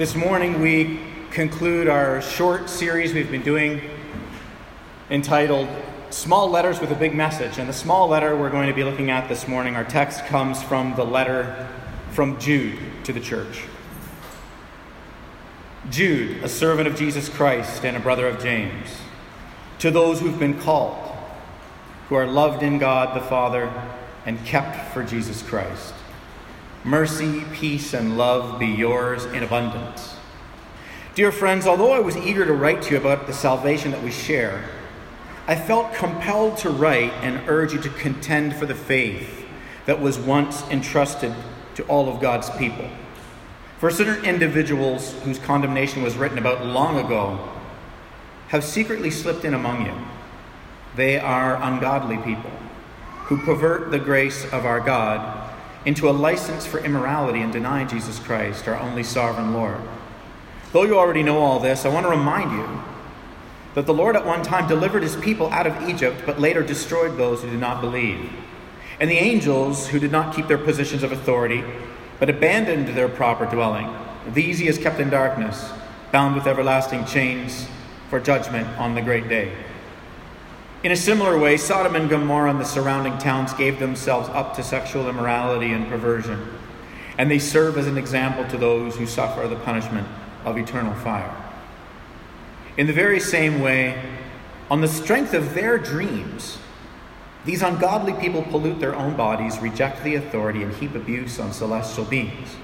This morning we conclude our short series we've been doing entitled Small Letters with a Big Message. And the small letter we're going to be looking at this morning, our text comes from the letter from Jude to the church. Jude, a servant of Jesus Christ and a brother of James, to those who've been called, who are loved in God the Father and kept for Jesus Christ. Mercy, peace, and love be yours in abundance. Dear friends, although I was eager to write to you about the salvation that we share, I felt compelled to write and urge you to contend for the faith that was once entrusted to all of God's people. For certain individuals whose condemnation was written about long ago have secretly slipped in among you. They are ungodly people who pervert the grace of our God into a license for immorality and deny Jesus Christ, our only sovereign Lord. Though you already know all this, I want to remind you that the Lord at one time delivered his people out of Egypt, but later destroyed those who did not believe. And the angels who did not keep their positions of authority, but abandoned their proper dwelling, these he has kept in darkness, bound with everlasting chains for judgment on the great day. In a similar way, Sodom and Gomorrah and the surrounding towns gave themselves up to sexual immorality and perversion, and they serve as an example to those who suffer the punishment of eternal fire. In the very same way, on the strength of their dreams, these ungodly people pollute their own bodies, reject the authority, and heap abuse on celestial beings.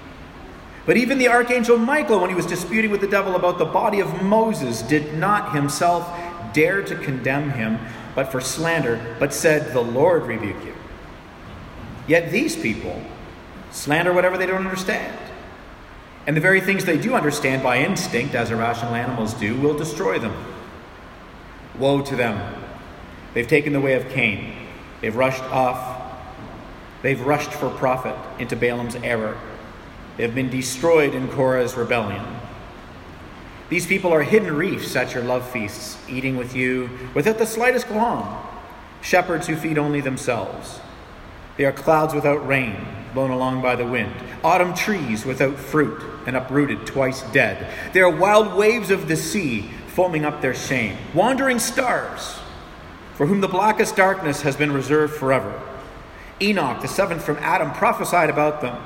But even the archangel Michael, when he was disputing with the devil about the body of Moses, did not himself dare to condemn him, but for slander, but said, The Lord rebuke you. Yet these people slander whatever they don't understand. And the very things they do understand by instinct, as irrational animals do, will destroy them. Woe to them. They've taken the way of Cain. They've rushed off. They've rushed for profit into Balaam's error. They've been destroyed in Korah's rebellion. These people are hidden reefs at your love feasts, eating with you without the slightest qualm, shepherds who feed only themselves. They are clouds without rain, blown along by the wind, autumn trees without fruit, and uprooted, twice dead. They are wild waves of the sea, foaming up their shame, wandering stars, for whom the blackest darkness has been reserved forever. Enoch, the seventh from Adam, prophesied about them.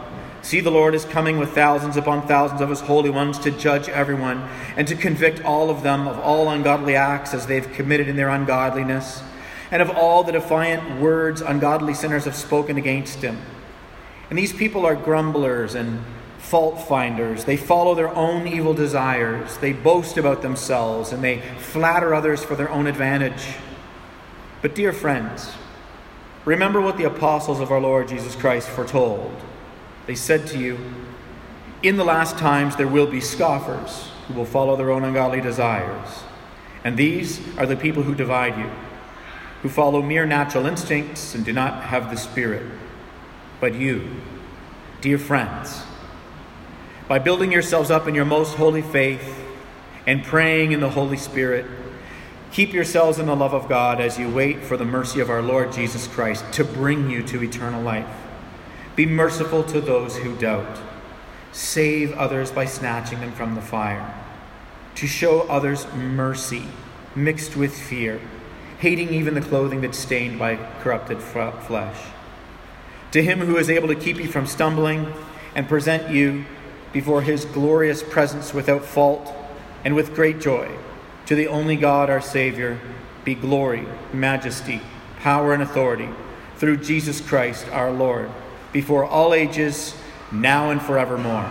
See, the Lord is coming with thousands upon thousands of his holy ones to judge everyone and to convict all of them of all ungodly acts as they've committed in their ungodliness, and of all the defiant words ungodly sinners have spoken against him. And these people are grumblers and fault finders. They follow their own evil desires. They boast about themselves and they flatter others for their own advantage. But, dear friends, remember what the apostles of our Lord Jesus Christ foretold. They said to you, In the last times there will be scoffers who will follow their own ungodly desires. And these are the people who divide you, who follow mere natural instincts and do not have the Spirit. But you, dear friends, by building yourselves up in your most holy faith and praying in the Holy Spirit, keep yourselves in the love of God as you wait for the mercy of our Lord Jesus Christ to bring you to eternal life. Be merciful to those who doubt. Save others by snatching them from the fire. To show others mercy mixed with fear, hating even the clothing that's stained by corrupted flesh. To him who is able to keep you from stumbling and present you before his glorious presence without fault and with great joy, to the only God our Savior, be glory, majesty, power, and authority through Jesus Christ our Lord before all ages, now and forevermore.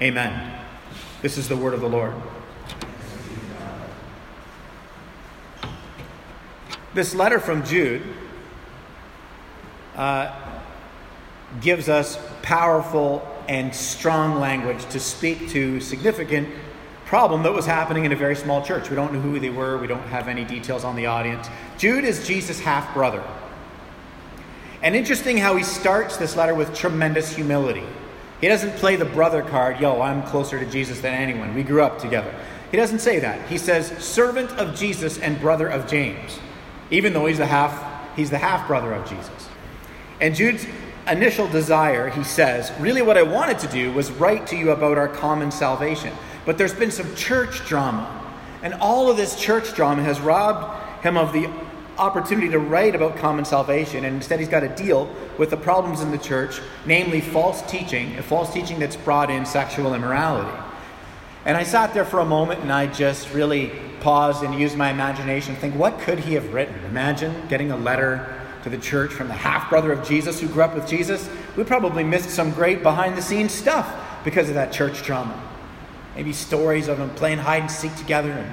Amen. This is the word of the Lord. This letter from Jude uh, gives us powerful and strong language to speak to significant problem that was happening in a very small church. We don't know who they were, we don't have any details on the audience. Jude is Jesus' half brother. And interesting how he starts this letter with tremendous humility. He doesn't play the brother card, yo, I'm closer to Jesus than anyone. We grew up together. He doesn't say that. He says, servant of Jesus and brother of James, even though he's the half, he's the half brother of Jesus. And Jude's initial desire, he says, really what I wanted to do was write to you about our common salvation. But there's been some church drama. And all of this church drama has robbed him of the opportunity to write about common salvation. And instead, he's got to deal with the problems in the church, namely false teaching, a false teaching that's brought in sexual immorality. And I sat there for a moment and I just really paused and used my imagination to think, what could he have written? Imagine getting a letter to the church from the half brother of Jesus who grew up with Jesus. We probably missed some great behind the scenes stuff because of that church drama. Maybe stories of them playing hide and seek together, and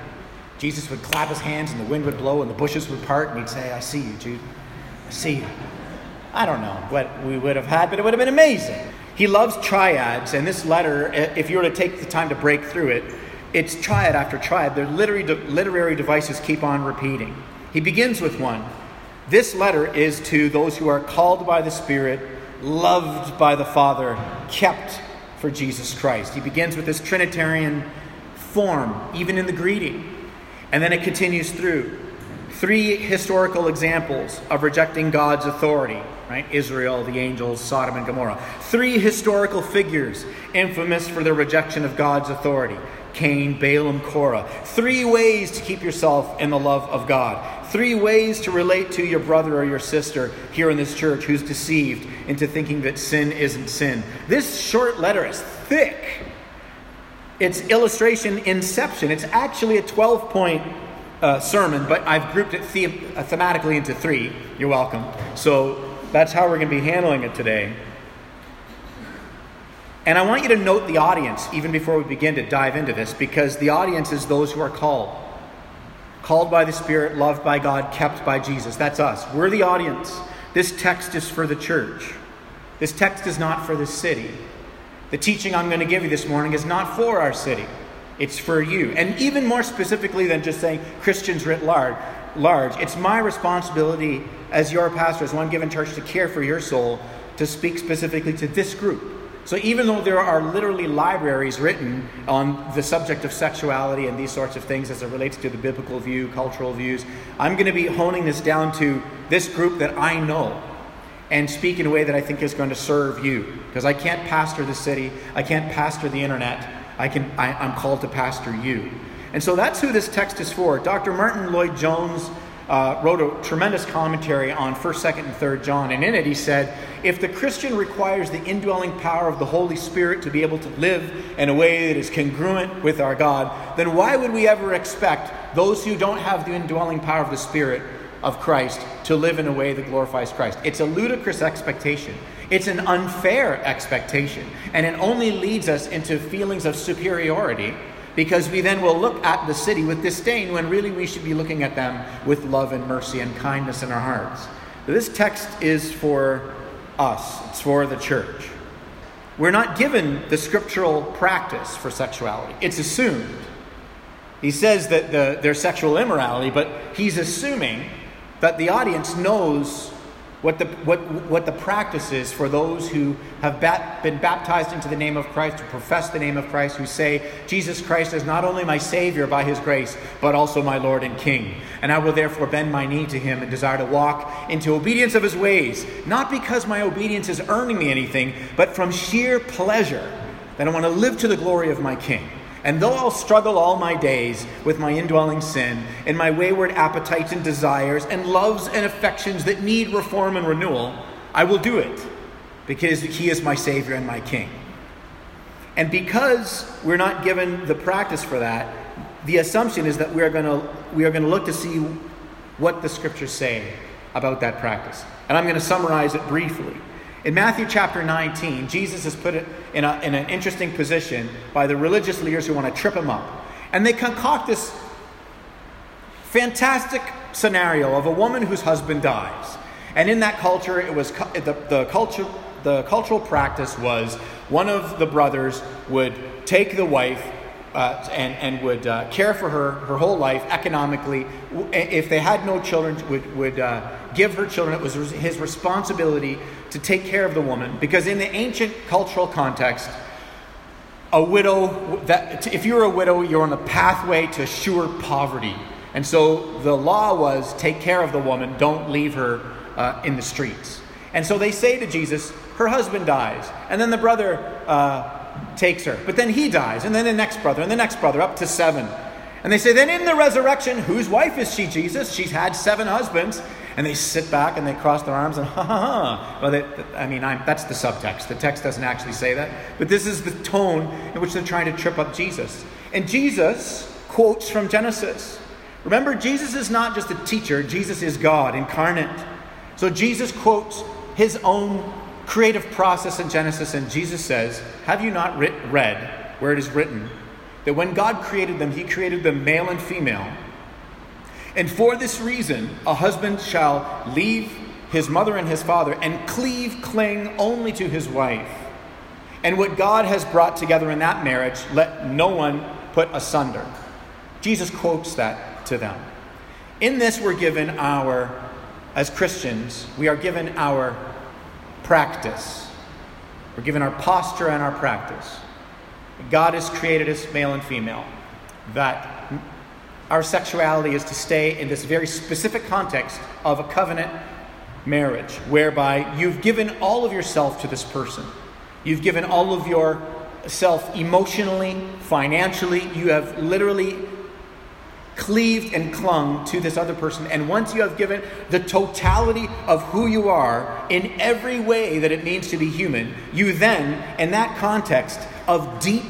Jesus would clap his hands, and the wind would blow, and the bushes would part, and he'd say, I see you, Jude. I see you. I don't know what we would have had, but it would have been amazing. He loves triads, and this letter, if you were to take the time to break through it, it's triad after triad. Their literary, literary devices keep on repeating. He begins with one. This letter is to those who are called by the Spirit, loved by the Father, kept for Jesus Christ. He begins with this Trinitarian form, even in the greeting. And then it continues through. Three historical examples of rejecting God's authority, right? Israel, the angels, Sodom and Gomorrah. Three historical figures infamous for their rejection of God's authority Cain, Balaam, Korah. Three ways to keep yourself in the love of God. Three ways to relate to your brother or your sister here in this church who's deceived into thinking that sin isn't sin. This short letter is thick. It's illustration inception. It's actually a 12 point uh, sermon, but I've grouped it uh, thematically into three. You're welcome. So that's how we're going to be handling it today. And I want you to note the audience even before we begin to dive into this, because the audience is those who are called. Called by the Spirit, loved by God, kept by Jesus. That's us. We're the audience. This text is for the church. This text is not for the city. The teaching I'm going to give you this morning is not for our city, it's for you. And even more specifically than just saying Christians writ large, large it's my responsibility as your pastor, as one given church, to care for your soul, to speak specifically to this group. So even though there are literally libraries written on the subject of sexuality and these sorts of things as it relates to the biblical view, cultural views, I'm going to be honing this down to this group that I know and speak in a way that I think is going to serve you. Because I can't pastor the city, I can't pastor the internet. I can, I, I'm called to pastor you. And so that's who this text is for. Dr. Martyn Lloyd-Jones uh, wrote a tremendous commentary on 1st, 2nd, and 3rd John. And in it, he said, if the Christian requires the indwelling power of the Holy Spirit to be able to live in a way that is congruent with our God, then why would we ever expect those who don't have the indwelling power of the Spirit of Christ to live in a way that glorifies Christ? It's a ludicrous expectation. It's an unfair expectation. And it only leads us into feelings of superiority because we then will look at the city with disdain when really we should be looking at them with love and mercy and kindness in our hearts. This text is for us, it's for the church. We're not given the scriptural practice for sexuality, it's assumed. He says that the, there's sexual immorality, but he's assuming that the audience knows what the, what, what the practice is for those who have bat, been baptized into the name of Christ, who profess the name of Christ, who say, Jesus Christ is not only my Savior by His grace, but also my Lord and King. And I will therefore bend my knee to Him and desire to walk into obedience of His ways, not because my obedience is earning me anything, but from sheer pleasure that I want to live to the glory of my King. And though I'll struggle all my days with my indwelling sin and my wayward appetites and desires and loves and affections that need reform and renewal, I will do it because He is my Savior and my King. And because we're not given the practice for that, the assumption is that we are going to, we are going to look to see what the scriptures say about that practice. And I'm going to summarize it briefly. In Matthew chapter 19, Jesus has put in, a, in an interesting position by the religious leaders who want to trip him up. And they concoct this fantastic scenario of a woman whose husband dies. And in that culture, it was the, the, culture, the cultural practice was one of the brothers would take the wife uh, and, and would uh, care for her her whole life economically. If they had no children, would, would uh, give her children. It was his responsibility to take care of the woman because in the ancient cultural context, a widow that if you're a widow, you're on a pathway to sure poverty. And so the law was take care of the woman, don't leave her uh, in the streets. And so they say to Jesus, her husband dies, and then the brother uh, takes her, but then he dies, and then the next brother, and the next brother, up to seven. And they say, then in the resurrection, whose wife is she, Jesus? She's had seven husbands. And they sit back and they cross their arms and ha ha ha. Well, they, I mean, I'm, that's the subtext. The text doesn't actually say that. But this is the tone in which they're trying to trip up Jesus. And Jesus quotes from Genesis. Remember, Jesus is not just a teacher, Jesus is God incarnate. So Jesus quotes his own creative process in Genesis, and Jesus says, Have you not writ- read where it is written that when God created them, he created them male and female? And for this reason, a husband shall leave his mother and his father and cleave, cling only to his wife. And what God has brought together in that marriage, let no one put asunder. Jesus quotes that to them. In this, we're given our, as Christians, we are given our practice. We're given our posture and our practice. God has created us male and female. That our sexuality is to stay in this very specific context of a covenant marriage, whereby you've given all of yourself to this person. You've given all of yourself emotionally, financially. You have literally cleaved and clung to this other person. And once you have given the totality of who you are in every way that it means to be human, you then, in that context of deep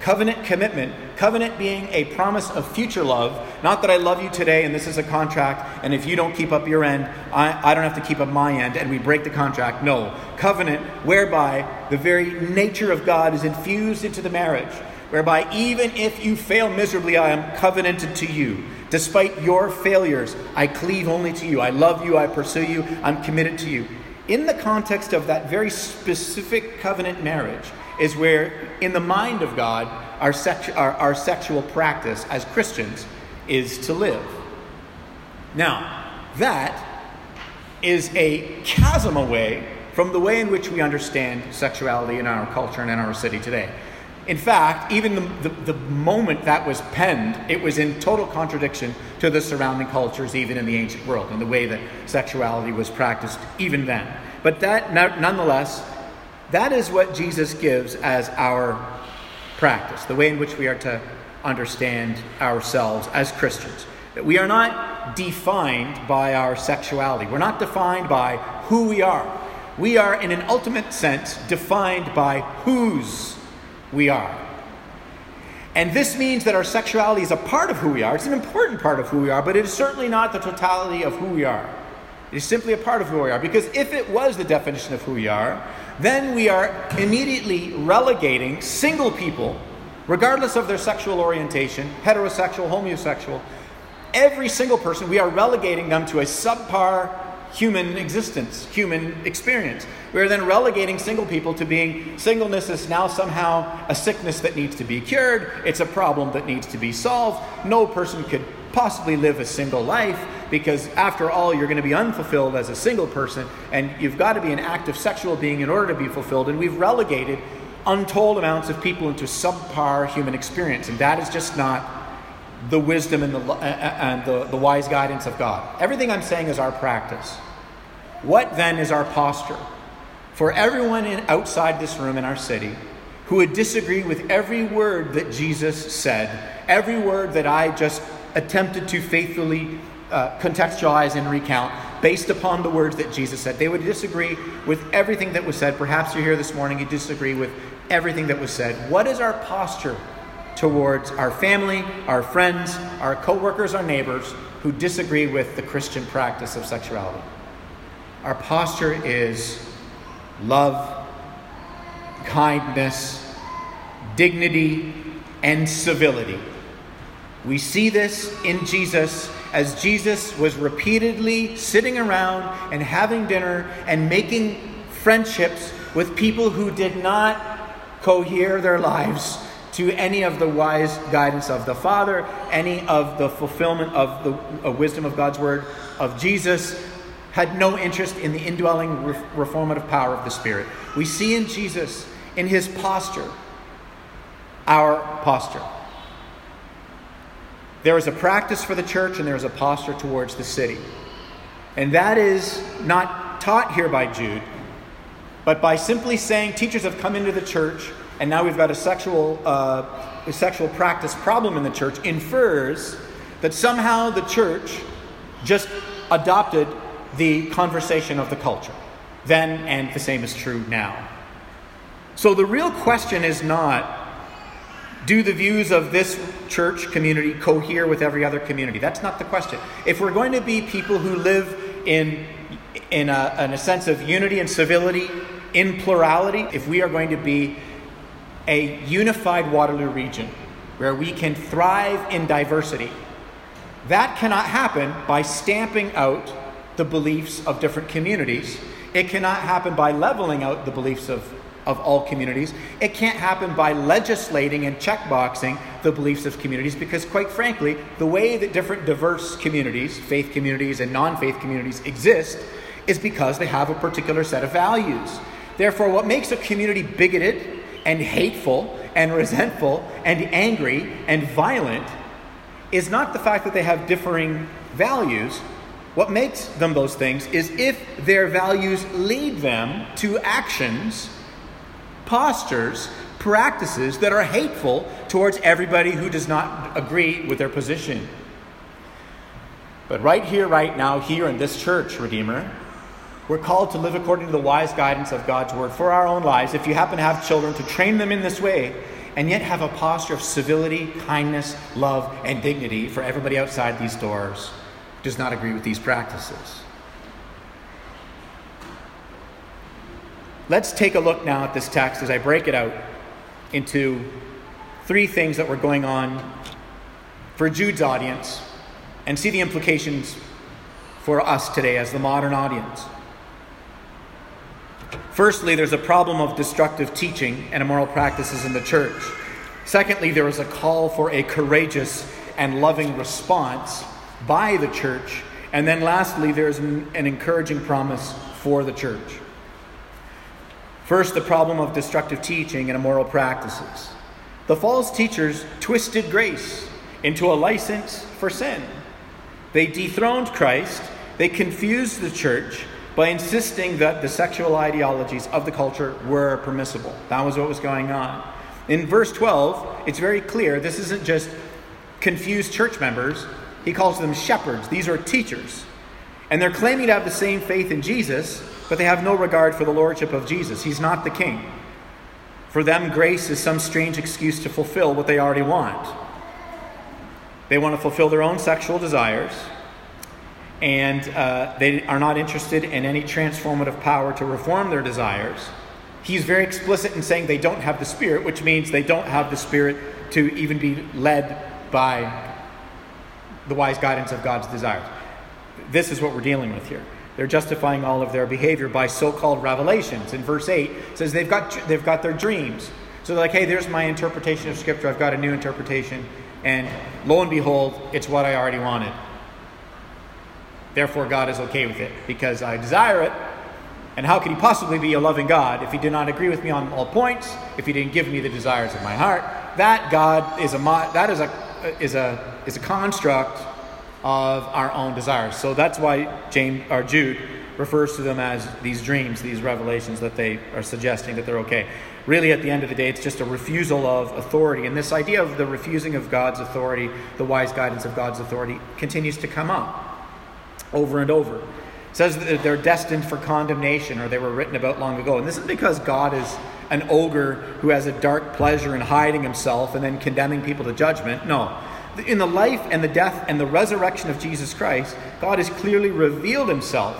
covenant commitment, covenant being a promise of future love, not that I love you today and this is a contract, and if you don't keep up your end, I, I don't have to keep up my end and we break the contract. No. Covenant whereby the very nature of God is infused into the marriage whereby even if you fail miserably, I am covenanted to you. Despite your failures, I cleave only to you. I love you, I pursue you, I'm committed to you. In the context of that very specific covenant marriage, is where, in the mind of God, our, our, our sexual practice as Christians is to live. Now, that is a chasm away from the way in which we understand sexuality in our culture and in our city today. In fact, even the, the, the, moment that was penned, it was in total contradiction to the surrounding cultures, even in the ancient world, and the way that sexuality was practiced even then. But that, nonetheless, that is what Jesus gives as our practice, the way in which we are to understand ourselves as Christians. That we are not defined by our sexuality, we're not defined by who we are. We are, in an ultimate sense, defined by whose we are. And this means that our sexuality is a part of who we are. It's an important part of who we are, but it is certainly not the totality of who we are. It is simply a part of who we are. Because if it was the definition of who we are, then we are immediately relegating single people, regardless of their sexual orientation, heterosexual, homosexual, every single person, we are relegating them to a subpar human existence, human experience. We are then relegating single people to being singleness is now somehow a sickness that needs to be cured, it's a problem that needs to be solved. No person could possibly live a single life because, after all, you're going to be unfulfilled as a single person, and you've got to be an active sexual being in order to be fulfilled. And we've relegated untold amounts of people into subpar human experience, and that is just not the wisdom and the, and the, the wise guidance of God. Everything I'm saying is our practice. What then is our posture? For everyone in, outside this room in our city who would disagree with every word that Jesus said, every word that I just attempted to faithfully uh, contextualize and recount based upon the words that Jesus said, they would disagree with everything that was said. Perhaps you're here this morning, you disagree with everything that was said. What is our posture towards our family, our friends, our coworkers, our neighbors who disagree with the Christian practice of sexuality. Our posture is love, kindness, dignity, and civility. We see this in Jesus as Jesus was repeatedly sitting around and having dinner and making friendships with people who did not cohere their lives to any of the wise guidance of the Father, any of the fulfillment of the wisdom of God's Word, of Jesus, had no interest in the indwelling re- reformative power of the Spirit. We see in Jesus, in his posture, our posture. There is a practice for the church and there is a posture towards the city. And that is not taught here by Jude, But by simply saying teachers have come into the church and now we've got a sexual, uh, a sexual practice problem in the church infers that somehow the church just adopted the conversation of the culture. Then, and the same is true now. So the real question is not do the views of this church community cohere with every other community? That's not the question. If we're going to be people who live in, in, a, in a sense of unity and civility, in plurality, if we are going to be a unified Waterloo region where we can thrive in diversity, that cannot happen by stamping out the beliefs of different communities. It cannot happen by leveling out the beliefs of of all communities. It can't happen by legislating and checkboxing the beliefs of communities because, quite frankly, the way that different diverse communities, faith communities and non faith communities, exist is because they have a particular set of values. Therefore, what makes a community bigoted and hateful and resentful and angry and violent is not the fact that they have differing values. What makes them those things is if their values lead them to actions postures, practices that are hateful towards everybody who does not agree with their position. But right here, right now, here in this church, Redeemer, we're called to live according to the wise guidance of God's word for our own lives. If you happen to have children, to train them in this way, and yet have a posture of civility, kindness, love, and dignity for everybody outside these doors who does not agree with these practices. Let's take a look now at this text as I break it out into three things that were going on for Jude's audience and see the implications for us today as the modern audience. Firstly, there's a problem of destructive teaching and immoral practices in the church. Secondly, there is a call for a courageous and loving response by the church. And then lastly, there's an, an encouraging promise for the church. First, the problem of destructive teaching and immoral practices. The false teachers twisted grace into a license for sin. They dethroned Christ, they confused the church by insisting that the sexual ideologies of the culture were permissible. That was what was going on. In verse 12, it's very clear this isn't just confused church members, he calls them shepherds. These are teachers. And they're claiming to have the same faith in Jesus, but they have no regard for the lordship of Jesus. He's not the king. For them, grace is some strange excuse to fulfill what they already want. They want to fulfill their own sexual desires, and uh, they are not interested in any transformative power to reform their desires. He's very explicit in saying they don't have the Spirit, which means they don't have the Spirit to even be led by the wise guidance of God's desires. This is what we're dealing with here. They're justifying all of their behavior by so-called revelations. In verse 8 says they've got they've got their dreams. So they're like, hey, there's my interpretation of scripture. I've got a new interpretation. And lo and behold, it's what I already wanted. Therefore, God is okay with it because I desire it. And how could He possibly be a loving God if He did not agree with me on all points? If He didn't give me the desires of my heart? That God is a that is a is a is a construct of our own desires. So that's why James or Jude refers to them as these dreams, these revelations that they are suggesting that they're okay. Really, at the end of the day, it's just a refusal of authority. And this idea of the refusing of God's authority, the wise guidance of God's authority, continues to come up over and over. It says that they're destined for condemnation or they were written about long ago. And this is because God is an ogre who has a dark pleasure in hiding himself and then condemning people to judgment. No. In the life and the death and the resurrection of Jesus Christ, God has clearly revealed himself,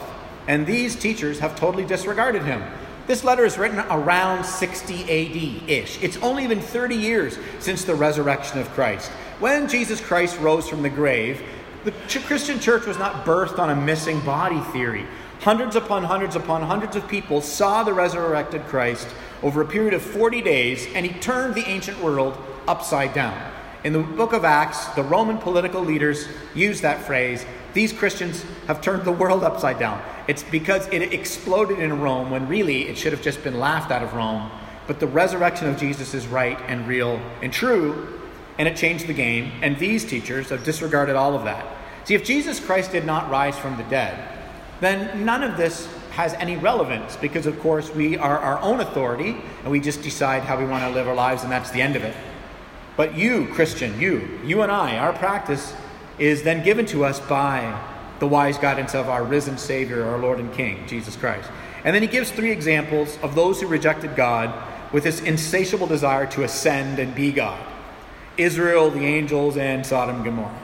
and these teachers have totally disregarded him. This letter is written around 60 AD ish. It's only been 30 years since the resurrection of Christ. When Jesus Christ rose from the grave, the Christian church was not birthed on a missing body theory. Hundreds upon hundreds upon hundreds of people saw the resurrected Christ over a period of 40 days, and he turned the ancient world upside down. In the book of Acts, the Roman political leaders use that phrase these Christians have turned the world upside down. It's because it exploded in Rome when really it should have just been laughed out of Rome. But the resurrection of Jesus is right and real and true, and it changed the game. And these teachers have disregarded all of that. See, if Jesus Christ did not rise from the dead, then none of this has any relevance because, of course, we are our own authority and we just decide how we want to live our lives, and that's the end of it. But you, Christian, you, you and I, our practice is then given to us by the wise guidance of our risen Savior, our Lord and King, Jesus Christ. And then he gives three examples of those who rejected God with this insatiable desire to ascend and be God Israel, the angels, and Sodom and Gomorrah.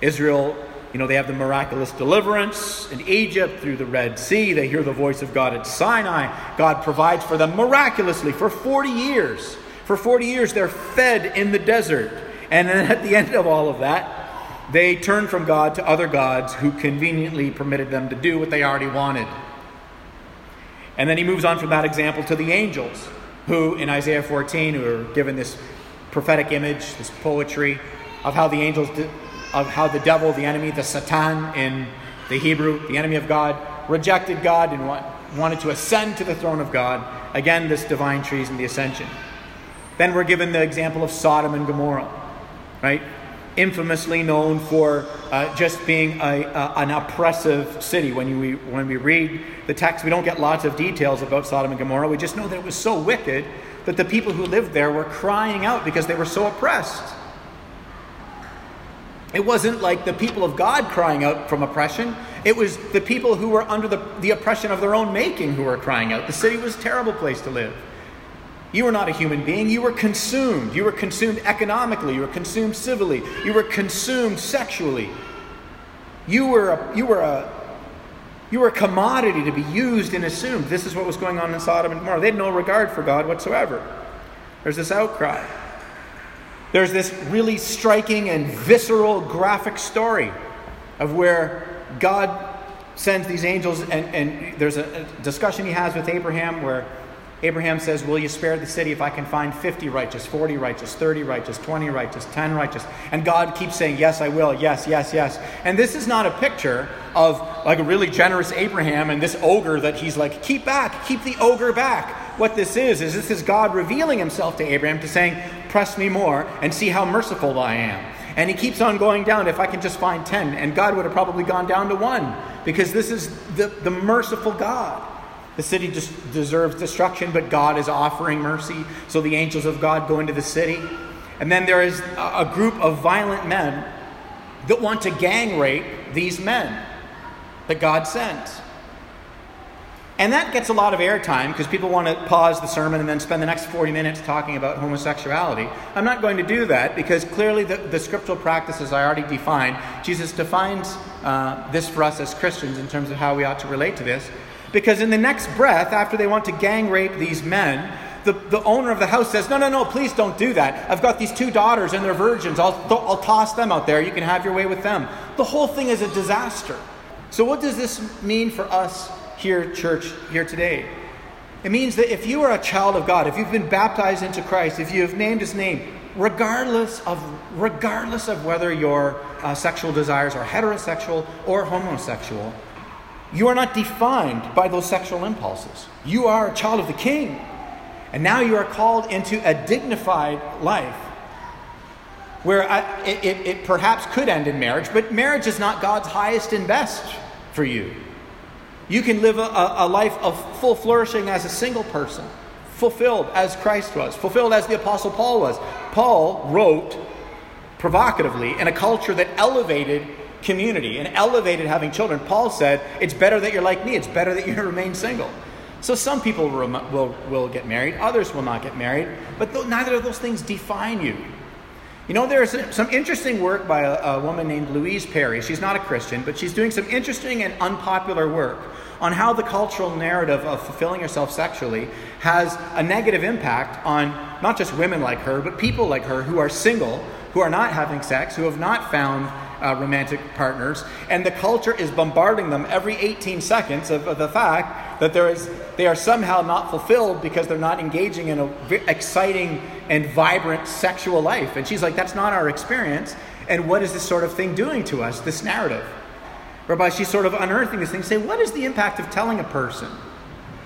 Israel, you know, they have the miraculous deliverance in Egypt through the Red Sea. They hear the voice of God at Sinai. God provides for them miraculously for 40 years. For 40 years, they're fed in the desert. And then at the end of all of that, they turn from God to other gods who conveniently permitted them to do what they already wanted. And then he moves on from that example to the angels, who in Isaiah 14 who are given this prophetic image, this poetry of how the angels, of how the devil, the enemy, the Satan in the Hebrew, the enemy of God, rejected God and wanted to ascend to the throne of God. Again, this divine treason, the ascension. Then we're given the example of Sodom and Gomorrah, right? infamously known for uh, just being a, an oppressive city. When, we when we read the text, we don't get lots of details about Sodom and Gomorrah. We just know that it was so wicked that the people who lived there were crying out because they were so oppressed. It wasn't like the people of God crying out from oppression. It was the people who were under the, the oppression of their own making who were crying out. The city was a terrible place to live. You were not a human being. You were consumed. You were consumed economically. You were consumed civilly. You were consumed sexually. You were a, you were a, you were a commodity to be used and assumed. This is what was going on in Sodom and Gomorrah. They had no regard for God whatsoever. There's this outcry. There's this really striking and visceral graphic story of where God sends these angels, and, and there's a, a discussion he has with Abraham where Abraham says, Will you spare the city if I can find 50 righteous, 40 righteous, 30 righteous, 20 righteous, 10 righteous? And God keeps saying, Yes, I will, yes, yes, yes. And this is not a picture of like a really generous Abraham and this ogre that he's like, Keep back, keep the ogre back. What this is, is this is God revealing himself to Abraham to saying, Press me more and see how merciful I am. And he keeps on going down. If I can just find 10, and God would have probably gone down to one because this is the, the merciful God. The city just deserves destruction, but God is offering mercy. So the angels of God go into the city. And then there is a group of violent men that want to gang rape these men that God sent. And that gets a lot of airtime because people want to pause the sermon and then spend the next 40 minutes talking about homosexuality. I'm not going to do that because clearly the, the scriptural practices I already defined, Jesus defines uh, this for us as Christians in terms of how we ought to relate to this. Because in the next breath, after they want to gang rape these men, the, the owner of the house says, No, no, no, please don't do that. I've got these two daughters and they're virgins. I'll, I'll toss them out there. You can have your way with them. The whole thing is a disaster. So, what does this mean for us here, church, here today? It means that if you are a child of God, if you've been baptized into Christ, if you have named his name, regardless of, regardless of whether your uh, sexual desires are heterosexual or homosexual, you are not defined by those sexual impulses. You are a child of the king. And now you are called into a dignified life where I, it, it, it, perhaps could end in marriage, but marriage is not God's highest and best for you. You can live a, a life of full flourishing as a single person, fulfilled as Christ was, fulfilled as the Apostle Paul was. Paul wrote provocatively in a culture that elevated community and elevated having children. Paul said, It's better that you're like me, it's better that you remain single. So some people will, will, get married, others will not get married, but th- neither of those things define you. You know, there's some interesting work by a, a woman named Louise Perry. She's not a Christian, but she's doing some interesting and unpopular work on how the cultural narrative of fulfilling yourself sexually has a negative impact on not just women like her, but people like her who are single, who are not having sex, who have not found uh, romantic partners, and the culture is bombarding them every 18 seconds of, of, the fact that there is, they are somehow not fulfilled because they're not engaging in an exciting and vibrant sexual life. And she's like, that's not our experience. And what is this sort of thing doing to us, this narrative? Whereby she's sort of unearthing this thing, say, what is the impact of telling a person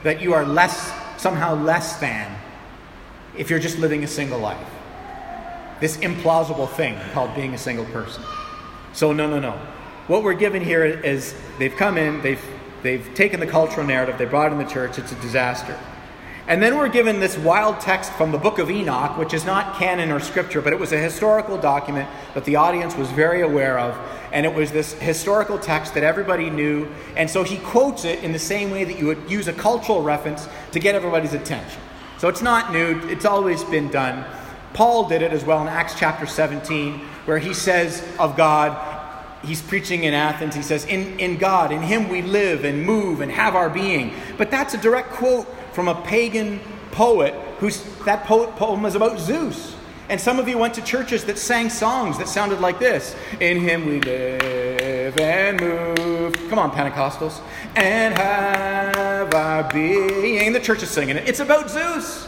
that you are less, somehow less than, if you're just living a single life? This implausible thing called being a single person. So, no, no, no. What we're given here is they've come in, they've they've taken the cultural narrative, they brought in the church, it's a disaster. And then we're given this wild text from the book of Enoch, which is not canon or scripture, but it was a historical document that the audience was very aware of. And it was this historical text that everybody knew. And so he quotes it in the same way that you would use a cultural reference to get everybody's attention. So it's not new, it's always been done. Paul did it as well in Acts chapter 17, where he says of God, he's preaching in Athens, he says, in, in God, in him we live and move and have our being. But that's a direct quote from a pagan poet who's that poet poem is about Zeus. And some of you went to churches that sang songs that sounded like this In him we live and move. Come on, Pentecostals. And have our being. The church is singing it. It's about Zeus.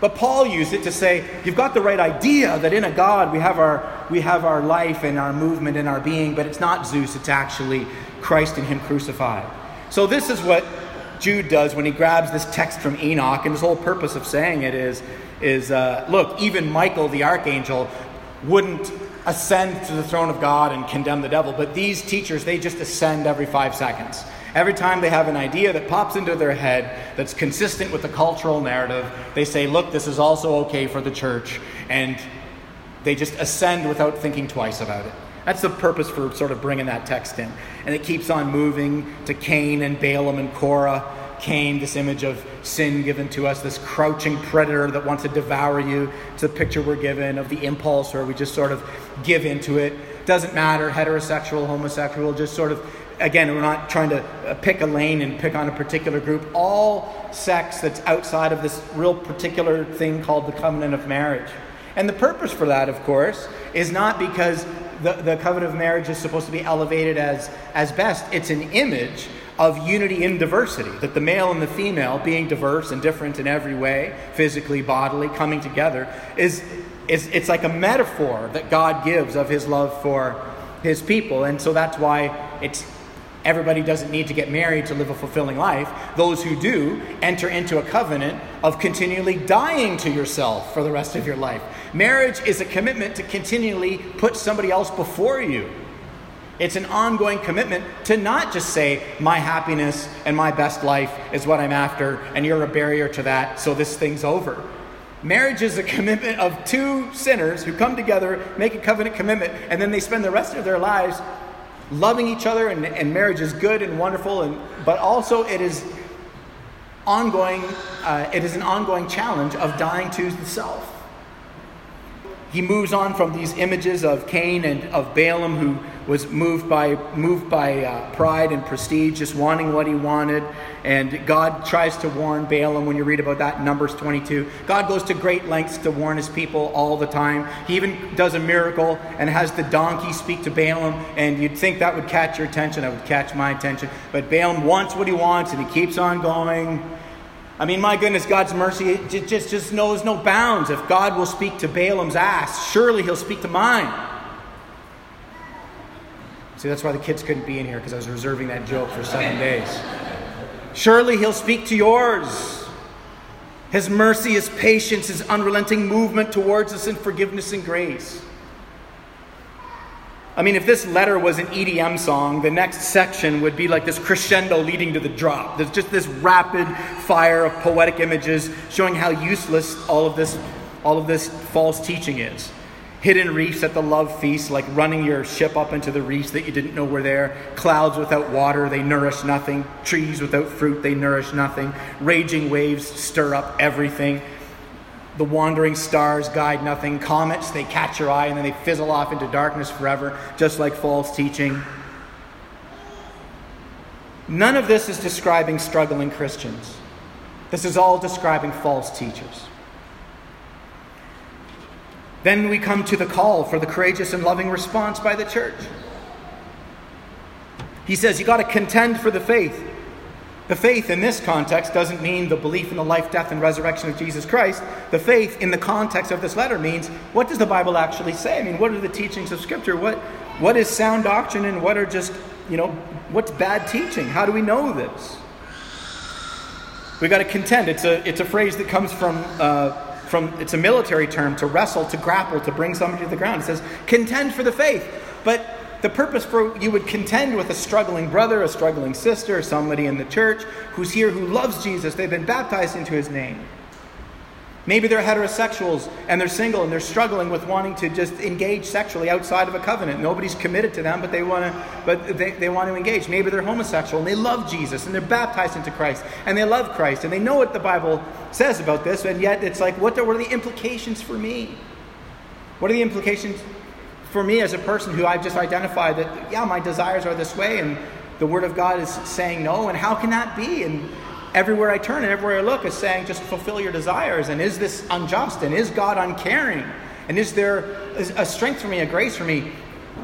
But Paul used it to say, you've got the right idea that in a God we have our, we have our life and our movement and our being, but it's not Zeus, it's actually Christ and Him crucified. So this is what Jude does when he grabs this text from Enoch, and his whole purpose of saying it is, is uh, look, even Michael the archangel wouldn't ascend to the throne of God and condemn the devil, but these teachers, they just ascend every five seconds. Every time they have an idea that pops into their head that's consistent with the cultural narrative, they say, look, this is also okay for the church, and they just ascend without thinking twice about it. That's the purpose for sort of bringing that text in. And it keeps on moving to Cain and Balaam and Korah. Cain, this image of sin given to us, this crouching predator that wants to devour you. It's the picture we're given of the impulse where we just sort of give into it. Doesn't matter, heterosexual, homosexual, just sort of, again, we're not trying to uh, pick a lane and pick on a particular group. All sex that's outside of this real particular thing called the covenant of marriage. And the purpose for that, of course, is not because the, the covenant of marriage is supposed to be elevated as, as best. It's an image of unity in diversity, that the male and the female, being diverse and different in every way, physically, bodily, coming together, is, is it's like a metaphor that God gives of his love for his people. And so that's why it's Everybody doesn't need to get married to live a fulfilling life. Those who do enter into a covenant of continually dying to yourself for the rest of your life. Marriage is a commitment to continually put somebody else before you. It's an ongoing commitment to not just say, my happiness and my best life is what I'm after, and you're a barrier to that, so this thing's over. Marriage is a commitment of two sinners who come together, make a covenant commitment, and then they spend the rest of their lives loving each other, and, and marriage is good and wonderful, and, but also it is ongoing, uh, it is an ongoing challenge of dying to the self. He moves on from these images of Cain and of Balaam, who was moved by, moved by uh, pride and prestige, just wanting what he wanted. And God tries to warn Balaam when you read about that in Numbers 22. God goes to great lengths to warn his people all the time. He even does a miracle and has the donkey speak to Balaam, and you'd think that would catch your attention. That would catch my attention. But Balaam wants what he wants, and he keeps on going. I mean, my goodness, God's mercy just, just knows no bounds. If God will speak to Balaam's ass, surely he'll speak to mine. See, that's why the kids couldn't be in here because I was reserving that joke for seven days. Surely he'll speak to yours. His mercy, his patience, his unrelenting movement towards us in forgiveness and grace. I mean, if this letter was an EDM song, the next section would be like this crescendo leading to the drop. There's just this rapid fire of poetic images showing how useless all of this, all of this false teaching is hidden reefs at the love feast, like running your ship up into the reefs that you didn't know were there. Clouds without water, they nourish nothing. Trees without fruit, they nourish nothing. Raging waves stir up everything. The wandering stars guide nothing. Comets, they catch your eye and then they fizzle off into darkness forever, just like false teaching. None of this is describing struggling Christians. This is all describing false teachers. Then we come to the call for the courageous and loving response by the church. He says you got to contend for the faith. The faith in this context doesn't mean the belief in the life, death, and resurrection of Jesus Christ. The faith in the context of this letter means what does the Bible actually say? I mean, what are the teachings of Scripture? What, what is sound doctrine and what are just, you know, what's bad teaching? How do we know this? We've got to contend. It's a, it's a phrase that comes from uh, from it's a military term to wrestle, to grapple, to bring somebody to the ground. It says contend for the faith. But the purpose for you would contend with a struggling brother, a struggling sister, somebody in the church who's here who loves Jesus. They've been baptized into his name. Maybe they're heterosexuals and they're single and they're struggling with wanting to just engage sexually outside of a covenant. Nobody's committed to them, but they want to but they, they want to engage. Maybe they're homosexual and they love Jesus and they're baptized into Christ and they love Christ and they know what the Bible says about this, and yet it's like what, what are the implications for me? What are the implications for me as a person who I've just identified that, yeah, my desires are this way and the Word of God is saying no, and how can that be? And everywhere I turn and everywhere I look is saying, just fulfill your desires. And is this unjust? And is God uncaring? And is there a strength for me, a grace for me?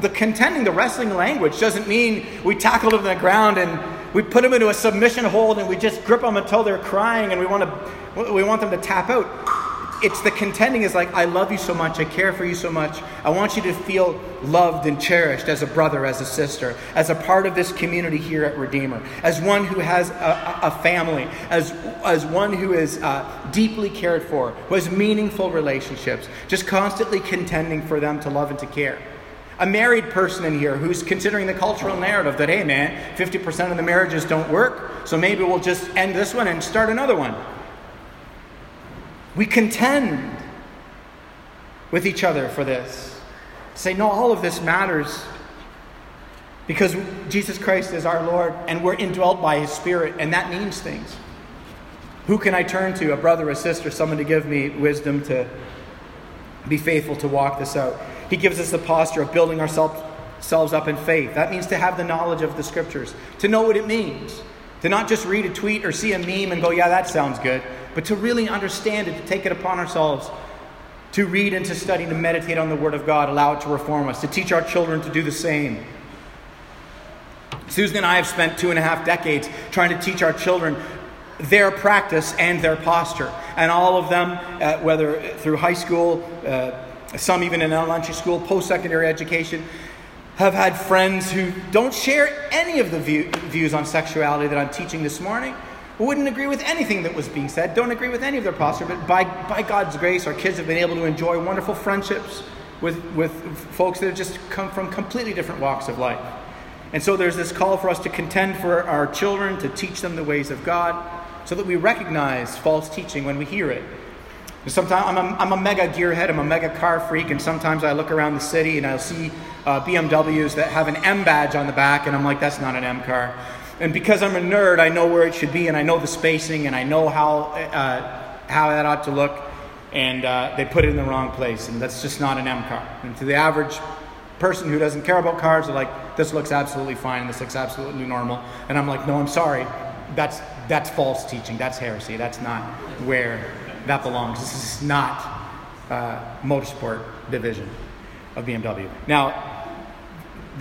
The contending, the wrestling language doesn't mean we tackle them to the ground and we put them into a submission hold and we just grip them until they're crying and we want to we want them to tap out it's the contending is like, I love you so much, I care for you so much. I want you to feel loved and cherished as a brother, as a sister, as a part of this community here at Redeemer, as one who has a, a family, as, as one who is uh, deeply cared for, who has meaningful relationships, just constantly contending for them to love and to care. A married person in here who's considering the cultural narrative that, hey man, 50% of the marriages don't work, so maybe we'll just end this one and start another one. We contend with each other for this. Say, no, all of this matters because Jesus Christ is our Lord and we're indwelt by His Spirit, and that means things. Who can I turn to? A brother, a sister, someone to give me wisdom to be faithful to walk this out. He gives us the posture of building ourselves up in faith. That means to have the knowledge of the scriptures, to know what it means, to not just read a tweet or see a meme and go, yeah, that sounds good, but to really understand it, to take it upon ourselves, to read and to study, to meditate on the Word of God, allow it to reform us, to teach our children to do the same. Susan and I have spent two and a half decades trying to teach our children their practice and their posture. And all of them, uh, whether through high school, uh, some even in elementary school, post secondary education, have had friends who don't share any of the view, views on sexuality that I'm teaching this morning wouldn't agree with anything that was being said, don't agree with any of their posture, but by, by God's grace, our kids have been able to enjoy wonderful friendships with, with folks that have just come from completely different walks of life. And so there's this call for us to contend for our children, to teach them the ways of God, so that we recognize false teaching when we hear it. Sometimes I'm a, I'm a mega gearhead, I'm a mega car freak, and sometimes I look around the city and I'll see uh, BMWs that have an M badge on the back, and I'm like, that's not an M car. And because I'm a nerd, I know where it should be, and I know the spacing, and I know how, uh, how that ought to look. And uh, they put it in the wrong place, and that's just not an M car. And to the average person who doesn't care about cars, they're like, this looks absolutely fine, this looks absolutely normal. And I'm like, no, I'm sorry. That's, that's false teaching. That's heresy. That's not where that belongs. This is not uh, motorsport division of BMW. Now,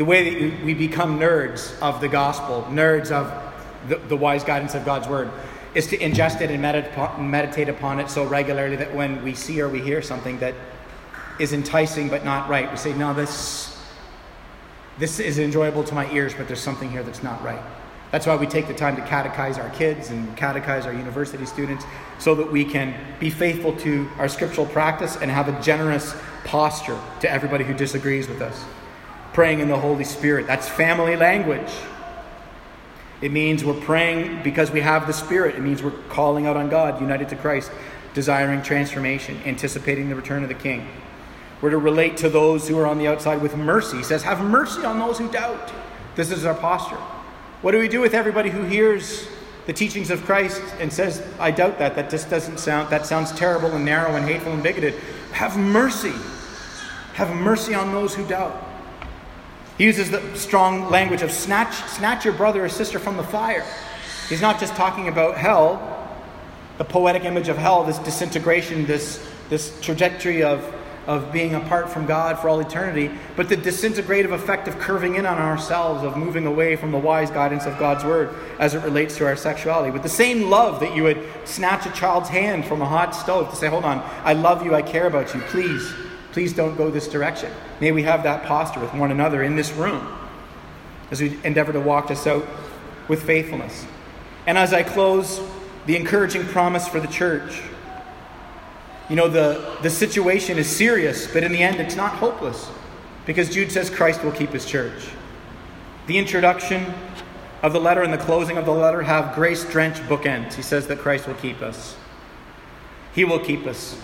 the way that we become nerds of the gospel, nerds of the, the wise guidance of God's word, is to ingest it and meditate upon it so regularly that when we see or we hear something that is enticing but not right, we say, No, this, this is enjoyable to my ears, but there's something here that's not right. That's why we take the time to catechize our kids and catechize our university students so that we can be faithful to our scriptural practice and have a generous posture to everybody who disagrees with us praying in the Holy Spirit. That's family language. It means we're praying because we have the Spirit. It means we're calling out on God, united to Christ, desiring transformation, anticipating the return of the King. We're to relate to those who are on the outside with mercy. He says, Have mercy on those who doubt. This is our posture. What do we do with everybody who hears the teachings of Christ and says, I doubt that? That just doesn't sound, that sounds terrible and narrow and hateful and bigoted. Have mercy. Have mercy on those who doubt. He uses the strong language of snatch, snatch your brother or sister from the fire. He's not just talking about hell, the poetic image of hell, this disintegration, this, this trajectory of, of being apart from God for all eternity, but the disintegrative effect of curving in on ourselves, of moving away from the wise guidance of God's word as it relates to our sexuality. With the same love that you would snatch a child's hand from a hot stove to say, Hold on, I love you, I care about you, please Please don't go this direction. May we have that posture with one another in this room as we endeavor to walk this out with faithfulness. And as I close, the encouraging promise for the church. You know, the, the situation is serious, but in the end, it's not hopeless Because Jude says Christ will keep his church. The introduction of the letter and the closing of the letter have grace drenched bookends. He says that Christ will keep us. He will keep us.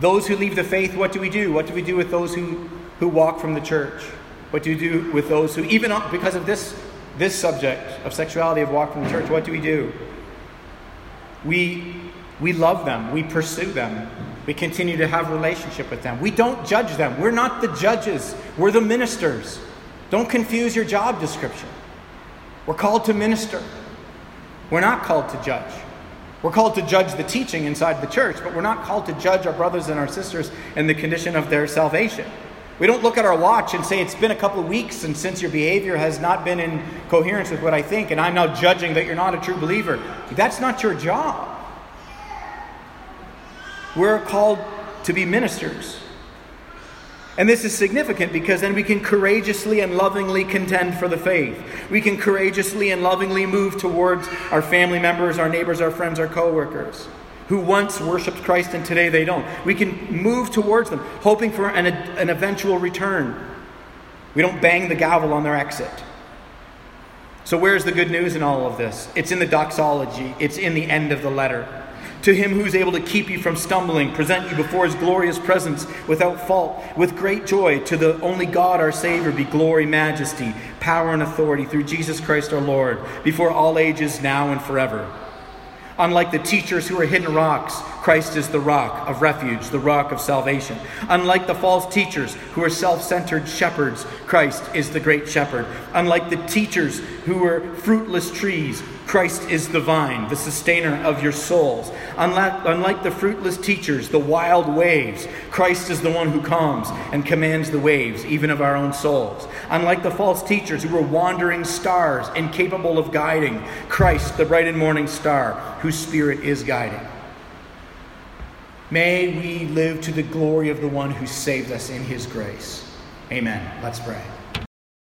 Those who leave the faith, what do we do? What do we do with those who, who walk from the church? What do we do with those who, even because of this, this subject of sexuality, of walk from the church, what do we do? We, we love them, we pursue them, we continue to have relationship with them. We don't judge them. We're not the judges, we're the ministers. Don't confuse your job description. We're called to minister. We're not called to judge. We're called to judge the teaching inside the church, but we're not called to judge our brothers and our sisters and the condition of their salvation. We don't look at our watch and say, It's been a couple of weeks, and since your behavior has not been in coherence with what I think, and I'm now judging that you're not a true believer. That's not your job. We're called to be ministers. And this is significant because then we can courageously and lovingly contend for the faith. We can courageously and lovingly move towards our family members, our neighbors, our friends, our coworkers who once worshiped Christ and today they don't. We can move towards them, hoping for an, an eventual return. We don't bang the gavel on their exit. So, where's the good news in all of this? It's in the doxology, it's in the end of the letter. To him who is able to keep you from stumbling, present you before his glorious presence without fault, with great joy, to the only God our Savior be glory, majesty, power, and authority through Jesus Christ our Lord, before all ages, now and forever. Unlike the teachers who are hidden rocks, Christ is the rock of refuge, the rock of salvation. Unlike the false teachers who are self centered shepherds, Christ is the great shepherd. Unlike the teachers who are fruitless trees, Christ is the vine, the sustainer of your souls. Unlike, unlike, the fruitless teachers, the wild waves, Christ is the one who calms and commands the waves, even of our own souls. Unlike the false teachers who were wandering stars, incapable of guiding, Christ, the bright and morning star, whose spirit is guiding. May we live to the glory of the one who saved us in his grace. Amen. Let's pray.